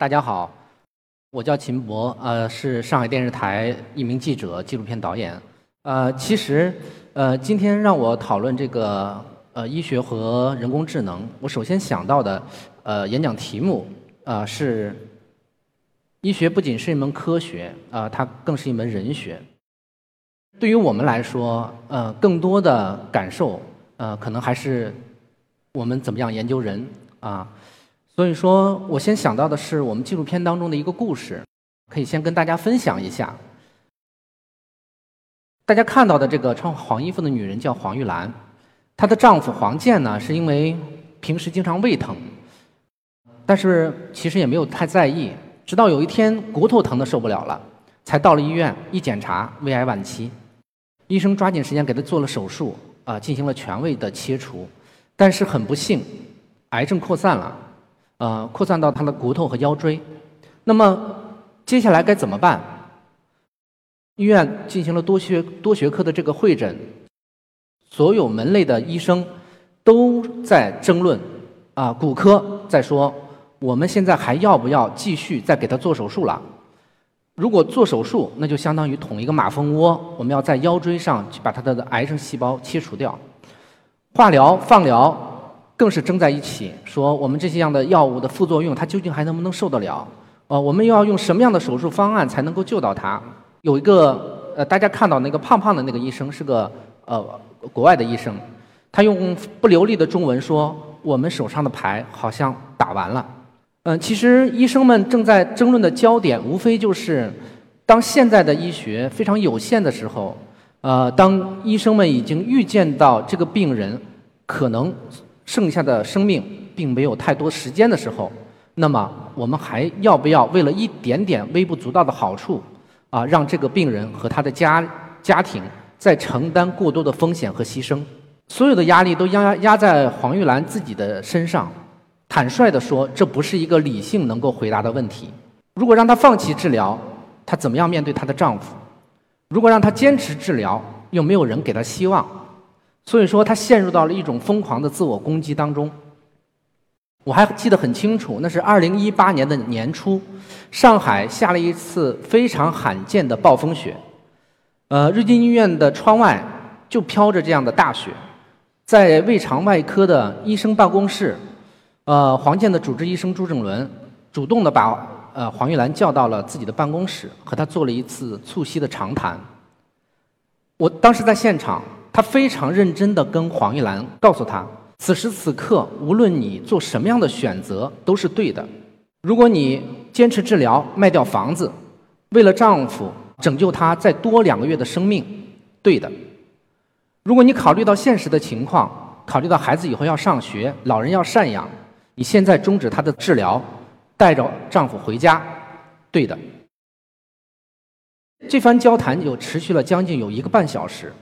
大家好，我叫秦博，呃，是上海电视台一名记者、纪录片导演。呃，其实，呃，今天让我讨论这个呃医学和人工智能，我首先想到的呃演讲题目啊是，医学不仅是一门科学啊，它更是一门人学。对于我们来说，呃，更多的感受呃，可能还是我们怎么样研究人啊。所以说我先想到的是我们纪录片当中的一个故事，可以先跟大家分享一下。大家看到的这个穿黄衣服的女人叫黄玉兰，她的丈夫黄健呢是因为平时经常胃疼，但是其实也没有太在意，直到有一天骨头疼的受不了了，才到了医院一检查胃癌晚期，医生抓紧时间给她做了手术啊，进行了全胃的切除，但是很不幸，癌症扩散了。呃，扩散到他的骨头和腰椎，那么接下来该怎么办？医院进行了多学多学科的这个会诊，所有门类的医生都在争论。啊，骨科在说，我们现在还要不要继续再给他做手术了？如果做手术，那就相当于捅一个马蜂窝，我们要在腰椎上去把他的癌症细胞切除掉。化疗、放疗。更是争在一起，说我们这些样的药物的副作用，它究竟还能不能受得了？呃，我们要用什么样的手术方案才能够救到他？有一个呃，大家看到那个胖胖的那个医生是个呃国外的医生，他用不流利的中文说：“我们手上的牌好像打完了。”嗯，其实医生们正在争论的焦点，无非就是当现在的医学非常有限的时候，呃，当医生们已经预见到这个病人可能。剩下的生命并没有太多时间的时候，那么我们还要不要为了一点点微不足道的好处，啊，让这个病人和他的家家庭再承担过多的风险和牺牲？所有的压力都压压在黄玉兰自己的身上。坦率地说，这不是一个理性能够回答的问题。如果让她放弃治疗，她怎么样面对她的丈夫？如果让她坚持治疗，又没有人给她希望。所以说，他陷入到了一种疯狂的自我攻击当中。我还记得很清楚，那是二零一八年的年初，上海下了一次非常罕见的暴风雪。呃，瑞金医院的窗外就飘着这样的大雪，在胃肠外科的医生办公室，呃，黄健的主治医生朱正伦主动的把呃黄玉兰叫到了自己的办公室，和他做了一次促膝的长谈。我当时在现场。他非常认真地跟黄玉兰告诉他：此时此刻，无论你做什么样的选择，都是对的。如果你坚持治疗，卖掉房子，为了丈夫拯救他再多两个月的生命，对的。如果你考虑到现实的情况，考虑到孩子以后要上学，老人要赡养，你现在终止他的治疗，带着丈夫回家，对的。这番交谈就持续了将近有一个半小时。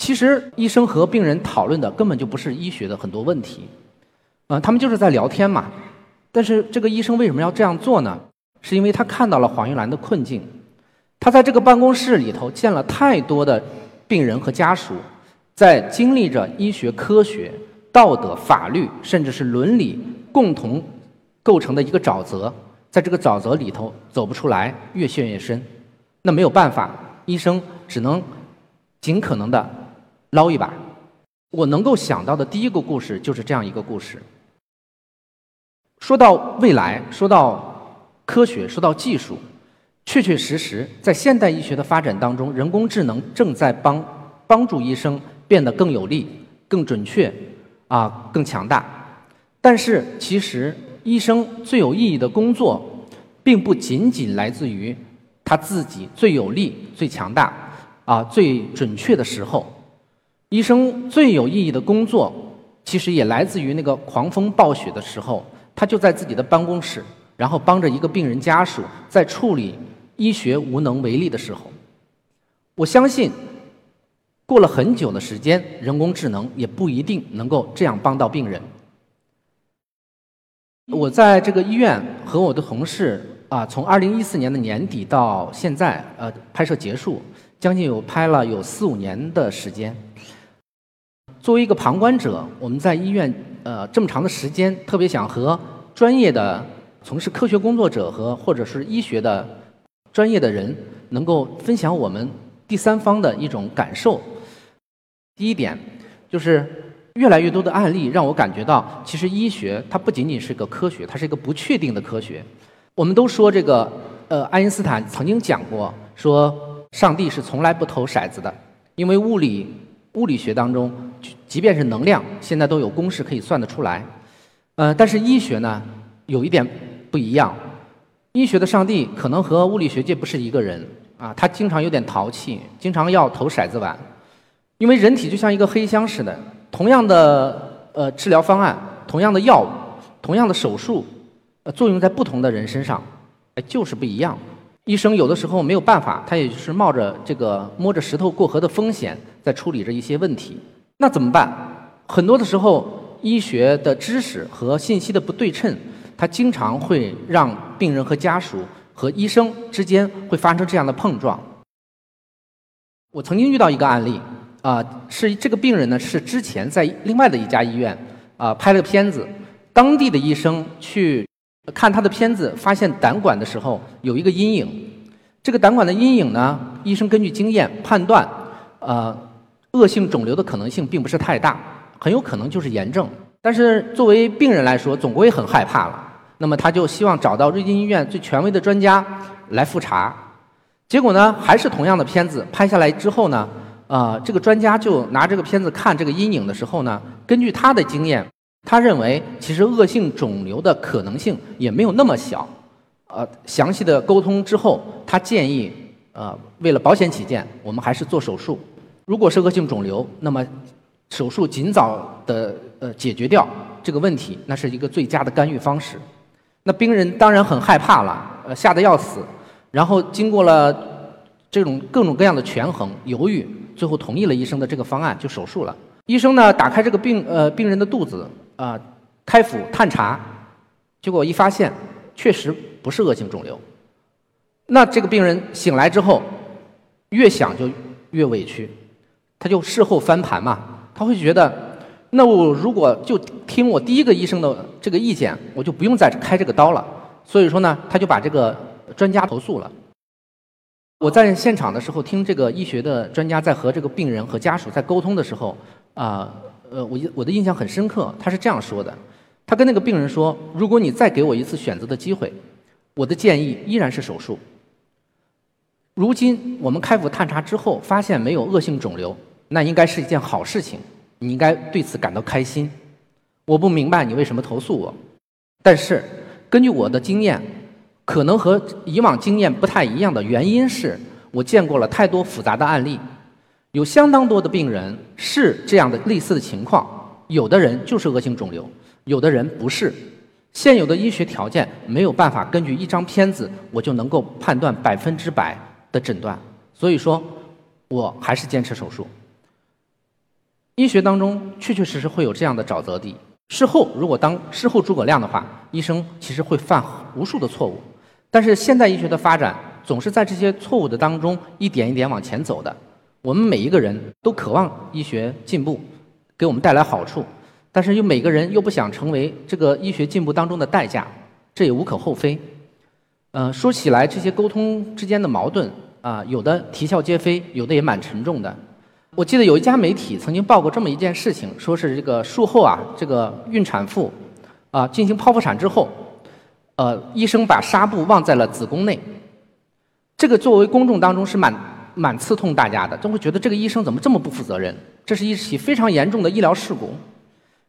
其实医生和病人讨论的根本就不是医学的很多问题，啊，他们就是在聊天嘛。但是这个医生为什么要这样做呢？是因为他看到了黄玉兰的困境，他在这个办公室里头见了太多的病人和家属，在经历着医学科学、道德、法律，甚至是伦理共同构成的一个沼泽，在这个沼泽里头走不出来，越陷越深。那没有办法，医生只能尽可能的。捞一把，我能够想到的第一个故事就是这样一个故事。说到未来，说到科学，说到技术，确确实实，在现代医学的发展当中，人工智能正在帮帮助医生变得更有力、更准确，啊，更强大。但是，其实医生最有意义的工作，并不仅仅来自于他自己最有力、最强大、啊，最准确的时候。医生最有意义的工作，其实也来自于那个狂风暴雪的时候，他就在自己的办公室，然后帮着一个病人家属在处理医学无能为力的时候。我相信，过了很久的时间，人工智能也不一定能够这样帮到病人。我在这个医院和我的同事啊，从二零一四年的年底到现在，呃，拍摄结束，将近有拍了有四五年的时间。作为一个旁观者，我们在医院呃这么长的时间，特别想和专业的从事科学工作者和或者是医学的专业的人，能够分享我们第三方的一种感受。第一点就是越来越多的案例让我感觉到，其实医学它不仅仅是个科学，它是一个不确定的科学。我们都说这个，呃，爱因斯坦曾经讲过，说上帝是从来不投骰子的，因为物理物理学当中，即便是能量，现在都有公式可以算得出来。呃，但是医学呢，有一点不一样，医学的上帝可能和物理学界不是一个人啊，他经常有点淘气，经常要投骰子玩，因为人体就像一个黑箱似的，同样的呃治疗方案，同样的药物，同样的手术，呃作用在不同的人身上，哎就是不一样。医生有的时候没有办法，他也就是冒着这个摸着石头过河的风险，在处理着一些问题。那怎么办？很多的时候。医学的知识和信息的不对称，它经常会让病人和家属和医生之间会发生这样的碰撞。我曾经遇到一个案例，啊，是这个病人呢是之前在另外的一家医院啊拍了个片子，当地的医生去看他的片子，发现胆管的时候有一个阴影，这个胆管的阴影呢，医生根据经验判断，呃，恶性肿瘤的可能性并不是太大。很有可能就是炎症，但是作为病人来说，总归很害怕了。那么他就希望找到瑞金医院最权威的专家来复查。结果呢，还是同样的片子拍下来之后呢，啊，这个专家就拿这个片子看这个阴影的时候呢，根据他的经验，他认为其实恶性肿瘤的可能性也没有那么小。呃，详细的沟通之后，他建议，呃，为了保险起见，我们还是做手术。如果是恶性肿瘤，那么。手术尽早的呃解决掉这个问题，那是一个最佳的干预方式。那病人当然很害怕了，呃吓得要死。然后经过了这种各种各样的权衡犹豫，最后同意了医生的这个方案，就手术了。医生呢打开这个病呃病人的肚子啊，开腹探查，结果一发现确实不是恶性肿瘤。那这个病人醒来之后，越想就越委屈，他就事后翻盘嘛。他会觉得，那我如果就听我第一个医生的这个意见，我就不用再开这个刀了。所以说呢，他就把这个专家投诉了。我在现场的时候，听这个医学的专家在和这个病人和家属在沟通的时候，啊，呃，我我的印象很深刻。他是这样说的：他跟那个病人说，如果你再给我一次选择的机会，我的建议依然是手术。如今我们开腹探查之后，发现没有恶性肿瘤。那应该是一件好事情，你应该对此感到开心。我不明白你为什么投诉我，但是根据我的经验，可能和以往经验不太一样的原因是我见过了太多复杂的案例，有相当多的病人是这样的类似的情况，有的人就是恶性肿瘤，有的人不是。现有的医学条件没有办法根据一张片子我就能够判断百分之百的诊断，所以说我还是坚持手术。医学当中确确实实会有这样的沼泽地。事后如果当事后诸葛亮的话，医生其实会犯无数的错误。但是现代医学的发展总是在这些错误的当中一点一点往前走的。我们每一个人都渴望医学进步，给我们带来好处，但是又每个人又不想成为这个医学进步当中的代价，这也无可厚非。嗯，说起来这些沟通之间的矛盾啊，有的啼笑皆非，有的也蛮沉重的。我记得有一家媒体曾经报过这么一件事情，说是这个术后啊，这个孕产妇啊进行剖腹产之后，呃，医生把纱布忘在了子宫内。这个作为公众当中是蛮蛮刺痛大家的，都会觉得这个医生怎么这么不负责任？这是一起非常严重的医疗事故。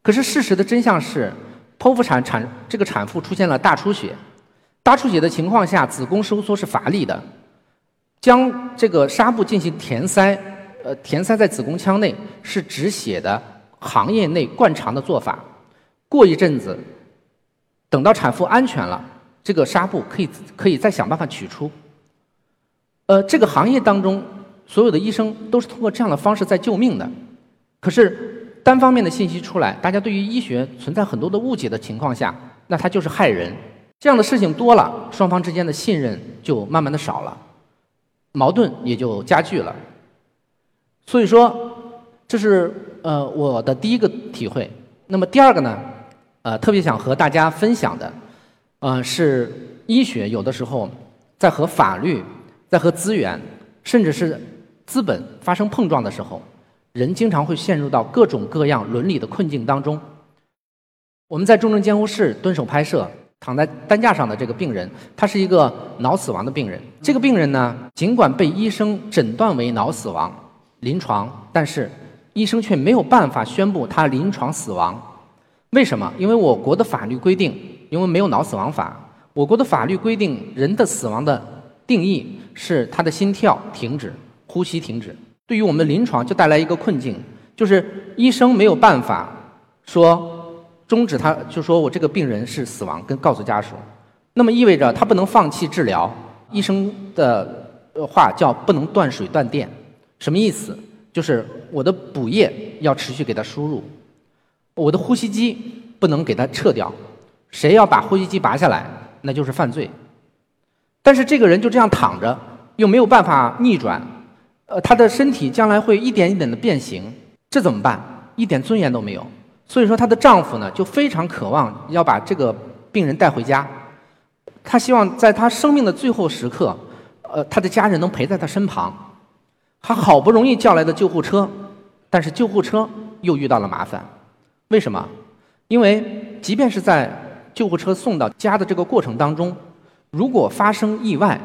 可是事实的真相是，剖腹产产这个产妇出现了大出血，大出血的情况下，子宫收缩是乏力的，将这个纱布进行填塞。呃，填塞在子宫腔内是止血的行业内惯常的做法。过一阵子，等到产妇安全了，这个纱布可以可以再想办法取出。呃，这个行业当中所有的医生都是通过这样的方式在救命的。可是单方面的信息出来，大家对于医学存在很多的误解的情况下，那它就是害人。这样的事情多了，双方之间的信任就慢慢的少了，矛盾也就加剧了。所以说，这是呃我的第一个体会。那么第二个呢，呃特别想和大家分享的，呃，是医学有的时候在和法律、在和资源，甚至是资本发生碰撞的时候，人经常会陷入到各种各样伦理的困境当中。我们在重症监护室蹲守拍摄，躺在担架上的这个病人，他是一个脑死亡的病人。这个病人呢，尽管被医生诊断为脑死亡，临床，但是医生却没有办法宣布他临床死亡。为什么？因为我国的法律规定，因为没有脑死亡法，我国的法律规定人的死亡的定义是他的心跳停止，呼吸停止。对于我们临床就带来一个困境，就是医生没有办法说。终止他，就说我这个病人是死亡，跟告诉家属，那么意味着他不能放弃治疗。医生的话叫不能断水断电，什么意思？就是我的补液要持续给他输入，我的呼吸机不能给他撤掉。谁要把呼吸机拔下来，那就是犯罪。但是这个人就这样躺着，又没有办法逆转，呃，他的身体将来会一点一点的变形，这怎么办？一点尊严都没有。所以说，她的丈夫呢就非常渴望要把这个病人带回家，他希望在他生命的最后时刻，呃，他的家人能陪在他身旁。他好不容易叫来的救护车，但是救护车又遇到了麻烦。为什么？因为即便是在救护车送到家的这个过程当中，如果发生意外，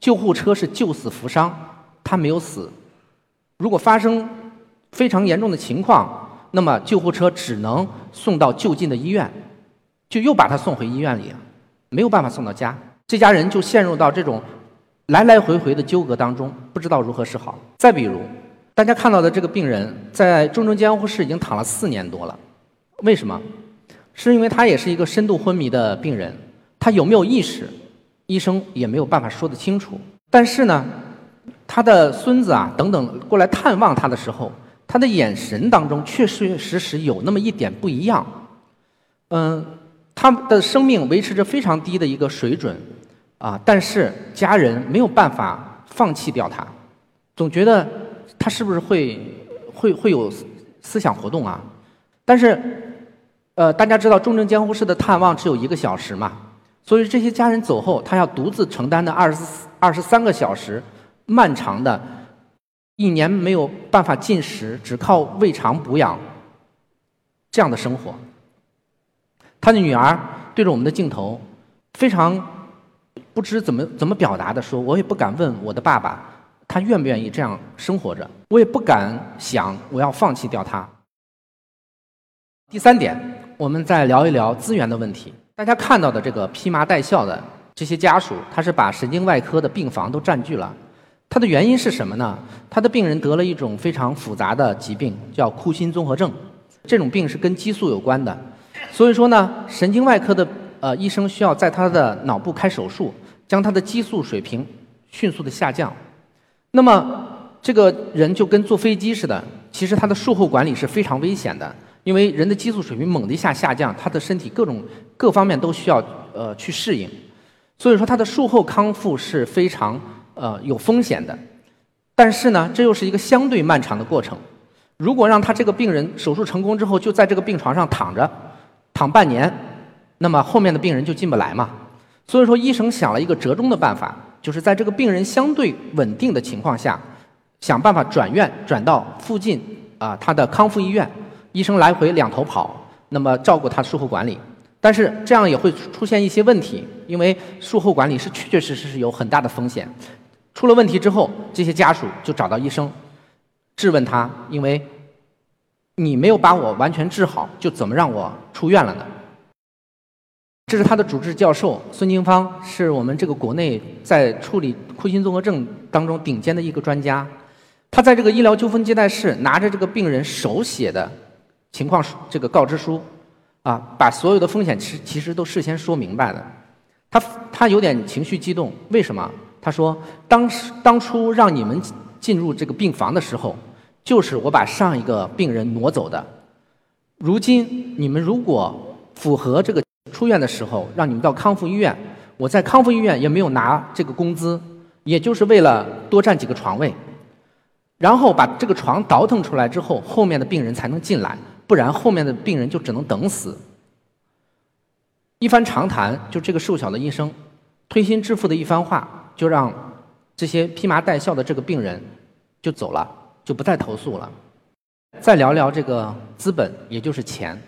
救护车是救死扶伤，他没有死；如果发生非常严重的情况，那么救护车只能送到就近的医院，就又把他送回医院里，没有办法送到家。这家人就陷入到这种来来回回的纠葛当中，不知道如何是好。再比如，大家看到的这个病人在重症监护室已经躺了四年多了，为什么？是因为他也是一个深度昏迷的病人，他有没有意识，医生也没有办法说得清楚。但是呢，他的孙子啊等等过来探望他的时候。他的眼神当中确确实实有那么一点不一样，嗯，他的生命维持着非常低的一个水准，啊，但是家人没有办法放弃掉他，总觉得他是不是会会会有思想活动啊？但是，呃，大家知道重症监护室的探望只有一个小时嘛，所以这些家人走后，他要独自承担的二十二十三个小时漫长的。一年没有办法进食，只靠胃肠补养，这样的生活。他的女儿对着我们的镜头，非常不知怎么怎么表达的说：“我也不敢问我的爸爸，他愿不愿意这样生活着。我也不敢想我要放弃掉他。”第三点，我们再聊一聊资源的问题。大家看到的这个披麻戴孝的这些家属，他是把神经外科的病房都占据了。他的原因是什么呢？他的病人得了一种非常复杂的疾病，叫库欣综合症。这种病是跟激素有关的，所以说呢，神经外科的呃医生需要在他的脑部开手术，将他的激素水平迅速的下降。那么这个人就跟坐飞机似的，其实他的术后管理是非常危险的，因为人的激素水平猛的一下下降，他的身体各种各方面都需要呃去适应，所以说他的术后康复是非常。呃，有风险的，但是呢，这又是一个相对漫长的过程。如果让他这个病人手术成功之后就在这个病床上躺着，躺半年，那么后面的病人就进不来嘛。所以说，医生想了一个折中的办法，就是在这个病人相对稳定的情况下，想办法转院转到附近啊他的康复医院，医生来回两头跑，那么照顾他术后管理。但是这样也会出现一些问题，因为术后管理是确确实实是有很大的风险。出了问题之后，这些家属就找到医生，质问他：因为你没有把我完全治好，就怎么让我出院了呢？这是他的主治教授孙金芳，是我们这个国内在处理库欣综合症当中顶尖的一个专家。他在这个医疗纠纷接待室拿着这个病人手写的情况这个告知书，啊，把所有的风险其其实都事先说明白了。他他有点情绪激动，为什么？他说：“当时当初让你们进入这个病房的时候，就是我把上一个病人挪走的。如今你们如果符合这个出院的时候，让你们到康复医院，我在康复医院也没有拿这个工资，也就是为了多占几个床位，然后把这个床倒腾出来之后，后面的病人才能进来，不然后面的病人就只能等死。一番长谈，就这个瘦小的医生推心置腹的一番话，就让这些披麻戴孝的这个病人就走了，就不再投诉了。再聊聊这个资本，也就是钱。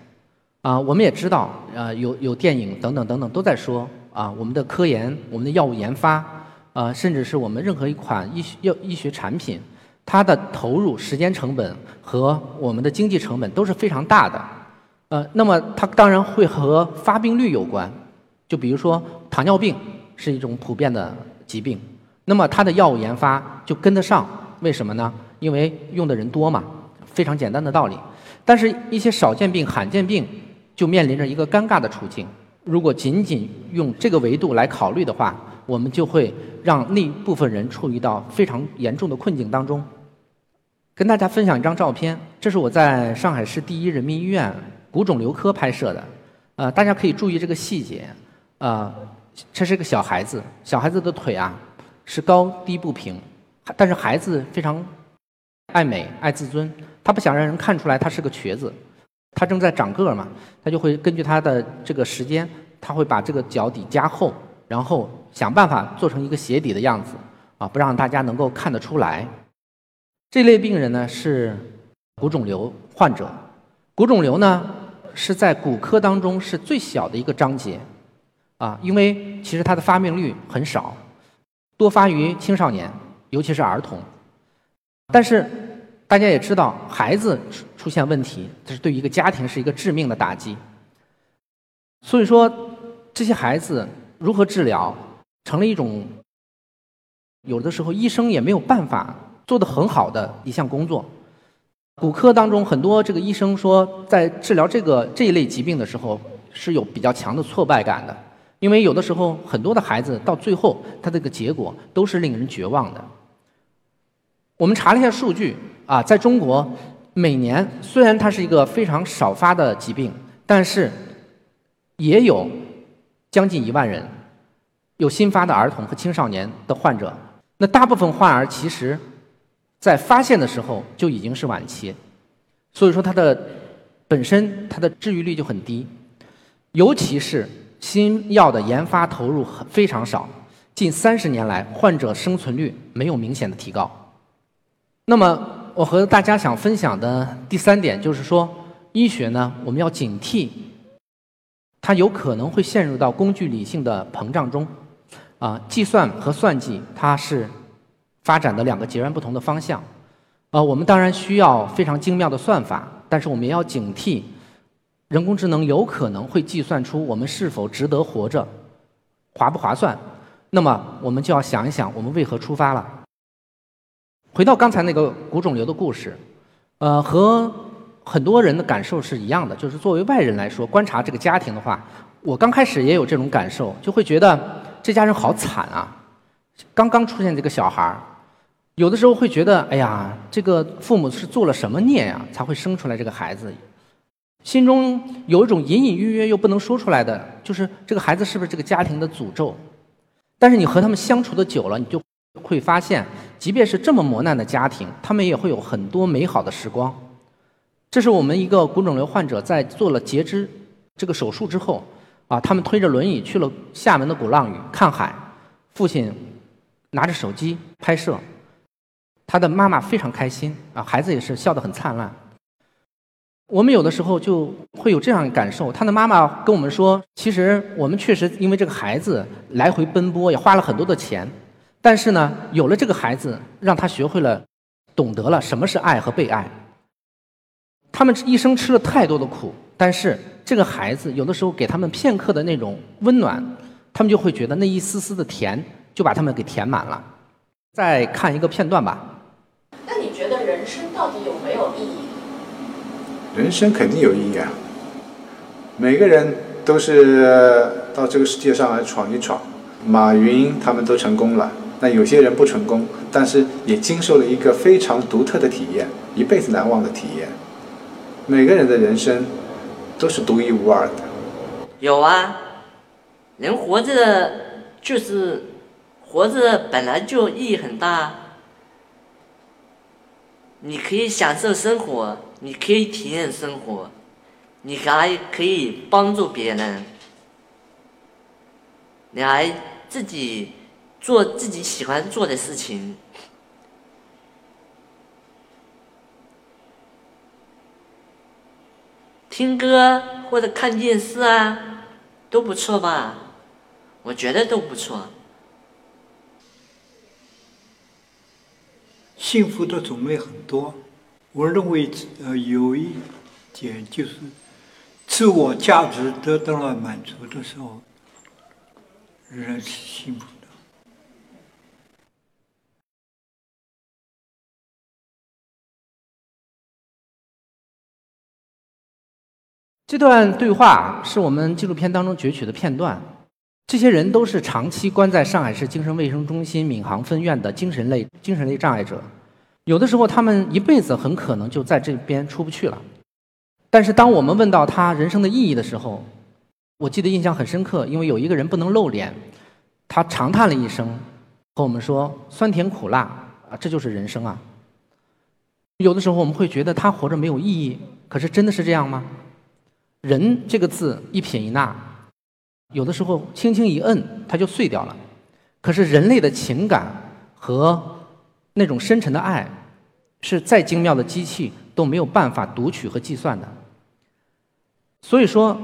啊，我们也知道，呃，有有电影等等等等都在说啊，我们的科研、我们的药物研发，呃，甚至是我们任何一款医学药医学产品，它的投入时间成本和我们的经济成本都是非常大的。呃，那么它当然会和发病率有关，就比如说糖尿病是一种普遍的疾病，那么它的药物研发就跟得上，为什么呢？因为用的人多嘛，非常简单的道理。但是，一些少见病、罕见病。就面临着一个尴尬的处境。如果仅仅用这个维度来考虑的话，我们就会让那部分人处于到非常严重的困境当中。跟大家分享一张照片，这是我在上海市第一人民医院骨肿瘤科拍摄的。呃，大家可以注意这个细节。呃，这是个小孩子，小孩子的腿啊是高低不平，但是孩子非常爱美、爱自尊，他不想让人看出来他是个瘸子。他正在长个儿嘛，他就会根据他的这个时间，他会把这个脚底加厚，然后想办法做成一个鞋底的样子，啊，不让大家能够看得出来。这类病人呢是骨肿瘤患者，骨肿瘤呢是在骨科当中是最小的一个章节，啊，因为其实它的发病率很少，多发于青少年，尤其是儿童，但是。大家也知道，孩子出出现问题，这是对一个家庭是一个致命的打击。所以说，这些孩子如何治疗，成了一种有的时候医生也没有办法做得很好的一项工作。骨科当中，很多这个医生说，在治疗这个这一类疾病的时候，是有比较强的挫败感的，因为有的时候很多的孩子到最后，他这个结果都是令人绝望的。我们查了一下数据。啊，在中国，每年虽然它是一个非常少发的疾病，但是也有将近一万人有新发的儿童和青少年的患者。那大部分患儿其实，在发现的时候就已经是晚期，所以说它的本身它的治愈率就很低，尤其是新药的研发投入很非常少，近三十年来患者生存率没有明显的提高。那么。我和大家想分享的第三点就是说，医学呢，我们要警惕，它有可能会陷入到工具理性的膨胀中，啊，计算和算计它是发展的两个截然不同的方向，呃，我们当然需要非常精妙的算法，但是我们也要警惕，人工智能有可能会计算出我们是否值得活着，划不划算，那么我们就要想一想，我们为何出发了。回到刚才那个骨肿瘤的故事，呃，和很多人的感受是一样的。就是作为外人来说，观察这个家庭的话，我刚开始也有这种感受，就会觉得这家人好惨啊！刚刚出现这个小孩儿，有的时候会觉得，哎呀，这个父母是做了什么孽呀，才会生出来这个孩子？心中有一种隐隐约约又不能说出来的，就是这个孩子是不是这个家庭的诅咒？但是你和他们相处的久了，你就。会发现，即便是这么磨难的家庭，他们也会有很多美好的时光。这是我们一个骨肿瘤患者在做了截肢这个手术之后，啊，他们推着轮椅去了厦门的鼓浪屿看海，父亲拿着手机拍摄，他的妈妈非常开心，啊，孩子也是笑得很灿烂。我们有的时候就会有这样感受，他的妈妈跟我们说，其实我们确实因为这个孩子来回奔波，也花了很多的钱。但是呢，有了这个孩子，让他学会了，懂得了什么是爱和被爱。他们一生吃了太多的苦，但是这个孩子有的时候给他们片刻的那种温暖，他们就会觉得那一丝丝的甜就把他们给填满了。再看一个片段吧。那你觉得人生到底有没有意义？人生肯定有意义啊！每个人都是到这个世界上来闯一闯，马云他们都成功了。那有些人不成功，但是也经受了一个非常独特的体验，一辈子难忘的体验。每个人的人生都是独一无二的。有啊，人活着就是活着，本来就意义很大。你可以享受生活，你可以体验生活，你还可以帮助别人。你还自己做自己喜欢做的事情，听歌或者看电视啊，都不错吧？我觉得都不错。幸福的种类很多，我认为呃有一点就是自我价值得到了满足的时候，人是幸福这段对话是我们纪录片当中攫取的片段。这些人都是长期关在上海市精神卫生中心闵行分院的精神类精神类障碍者，有的时候他们一辈子很可能就在这边出不去了。但是当我们问到他人生的意义的时候，我记得印象很深刻，因为有一个人不能露脸，他长叹了一声，和我们说：“酸甜苦辣啊，这就是人生啊。”有的时候我们会觉得他活着没有意义，可是真的是这样吗？人这个字一撇一捺。有的时候轻轻一摁，它就碎掉了。可是人类的情感和那种深沉的爱，是再精妙的机器都没有办法读取和计算的。所以说，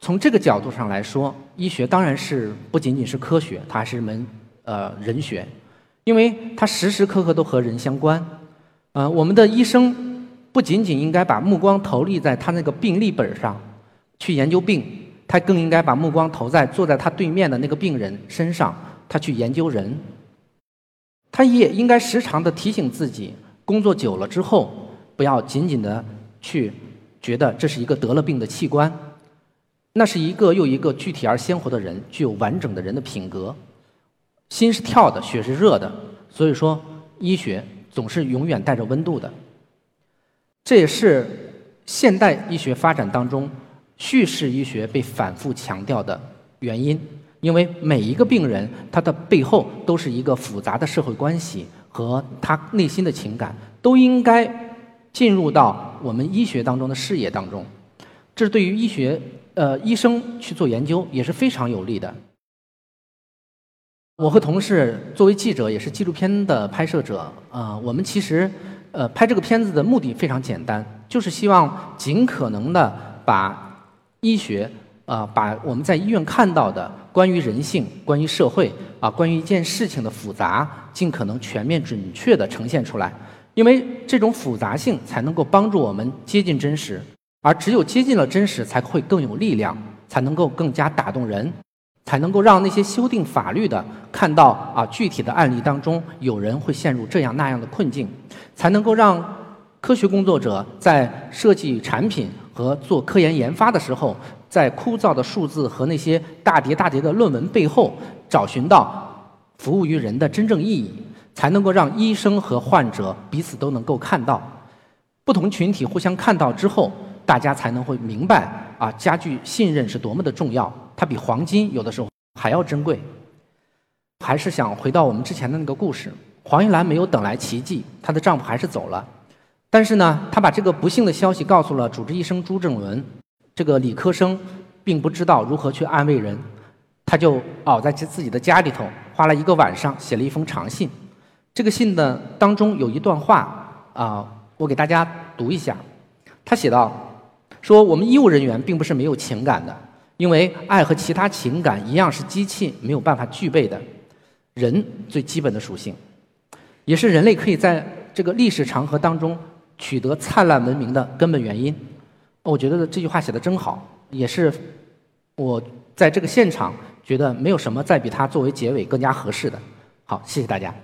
从这个角度上来说，医学当然是不仅仅是科学，它还是门呃人学，因为它时时刻刻都和人相关。呃，我们的医生不仅仅应该把目光投立在他那个病历本上，去研究病。他更应该把目光投在坐在他对面的那个病人身上，他去研究人。他也应该时常的提醒自己，工作久了之后，不要仅仅的去觉得这是一个得了病的器官，那是一个又一个具体而鲜活的人，具有完整的人的品格。心是跳的，血是热的，所以说医学总是永远带着温度的。这也是现代医学发展当中。叙事医学被反复强调的原因，因为每一个病人他的背后都是一个复杂的社会关系和他内心的情感，都应该进入到我们医学当中的视野当中。这对于医学呃医生去做研究也是非常有利的。我和同事作为记者，也是纪录片的拍摄者啊，我们其实呃拍这个片子的目的非常简单，就是希望尽可能的把。医学啊，把我们在医院看到的关于人性、关于社会啊、关于一件事情的复杂，尽可能全面、准确地呈现出来。因为这种复杂性才能够帮助我们接近真实，而只有接近了真实，才会更有力量，才能够更加打动人，才能够让那些修订法律的看到啊具体的案例当中有人会陷入这样那样的困境，才能够让科学工作者在设计产品。和做科研研发的时候，在枯燥的数字和那些大叠大叠的论文背后，找寻到服务于人的真正意义，才能够让医生和患者彼此都能够看到，不同群体互相看到之后，大家才能会明白啊，加剧信任是多么的重要，它比黄金有的时候还要珍贵。还是想回到我们之前的那个故事，黄玉兰没有等来奇迹，她的丈夫还是走了。但是呢，他把这个不幸的消息告诉了主治医生朱正伦，这个理科生并不知道如何去安慰人，他就哦在自己的家里头花了一个晚上写了一封长信。这个信的当中有一段话啊，我给大家读一下。他写道：“说我们医务人员并不是没有情感的，因为爱和其他情感一样是机器没有办法具备的，人最基本的属性，也是人类可以在这个历史长河当中。”取得灿烂文明的根本原因，我觉得这句话写的真好，也是我在这个现场觉得没有什么再比它作为结尾更加合适的。好，谢谢大家。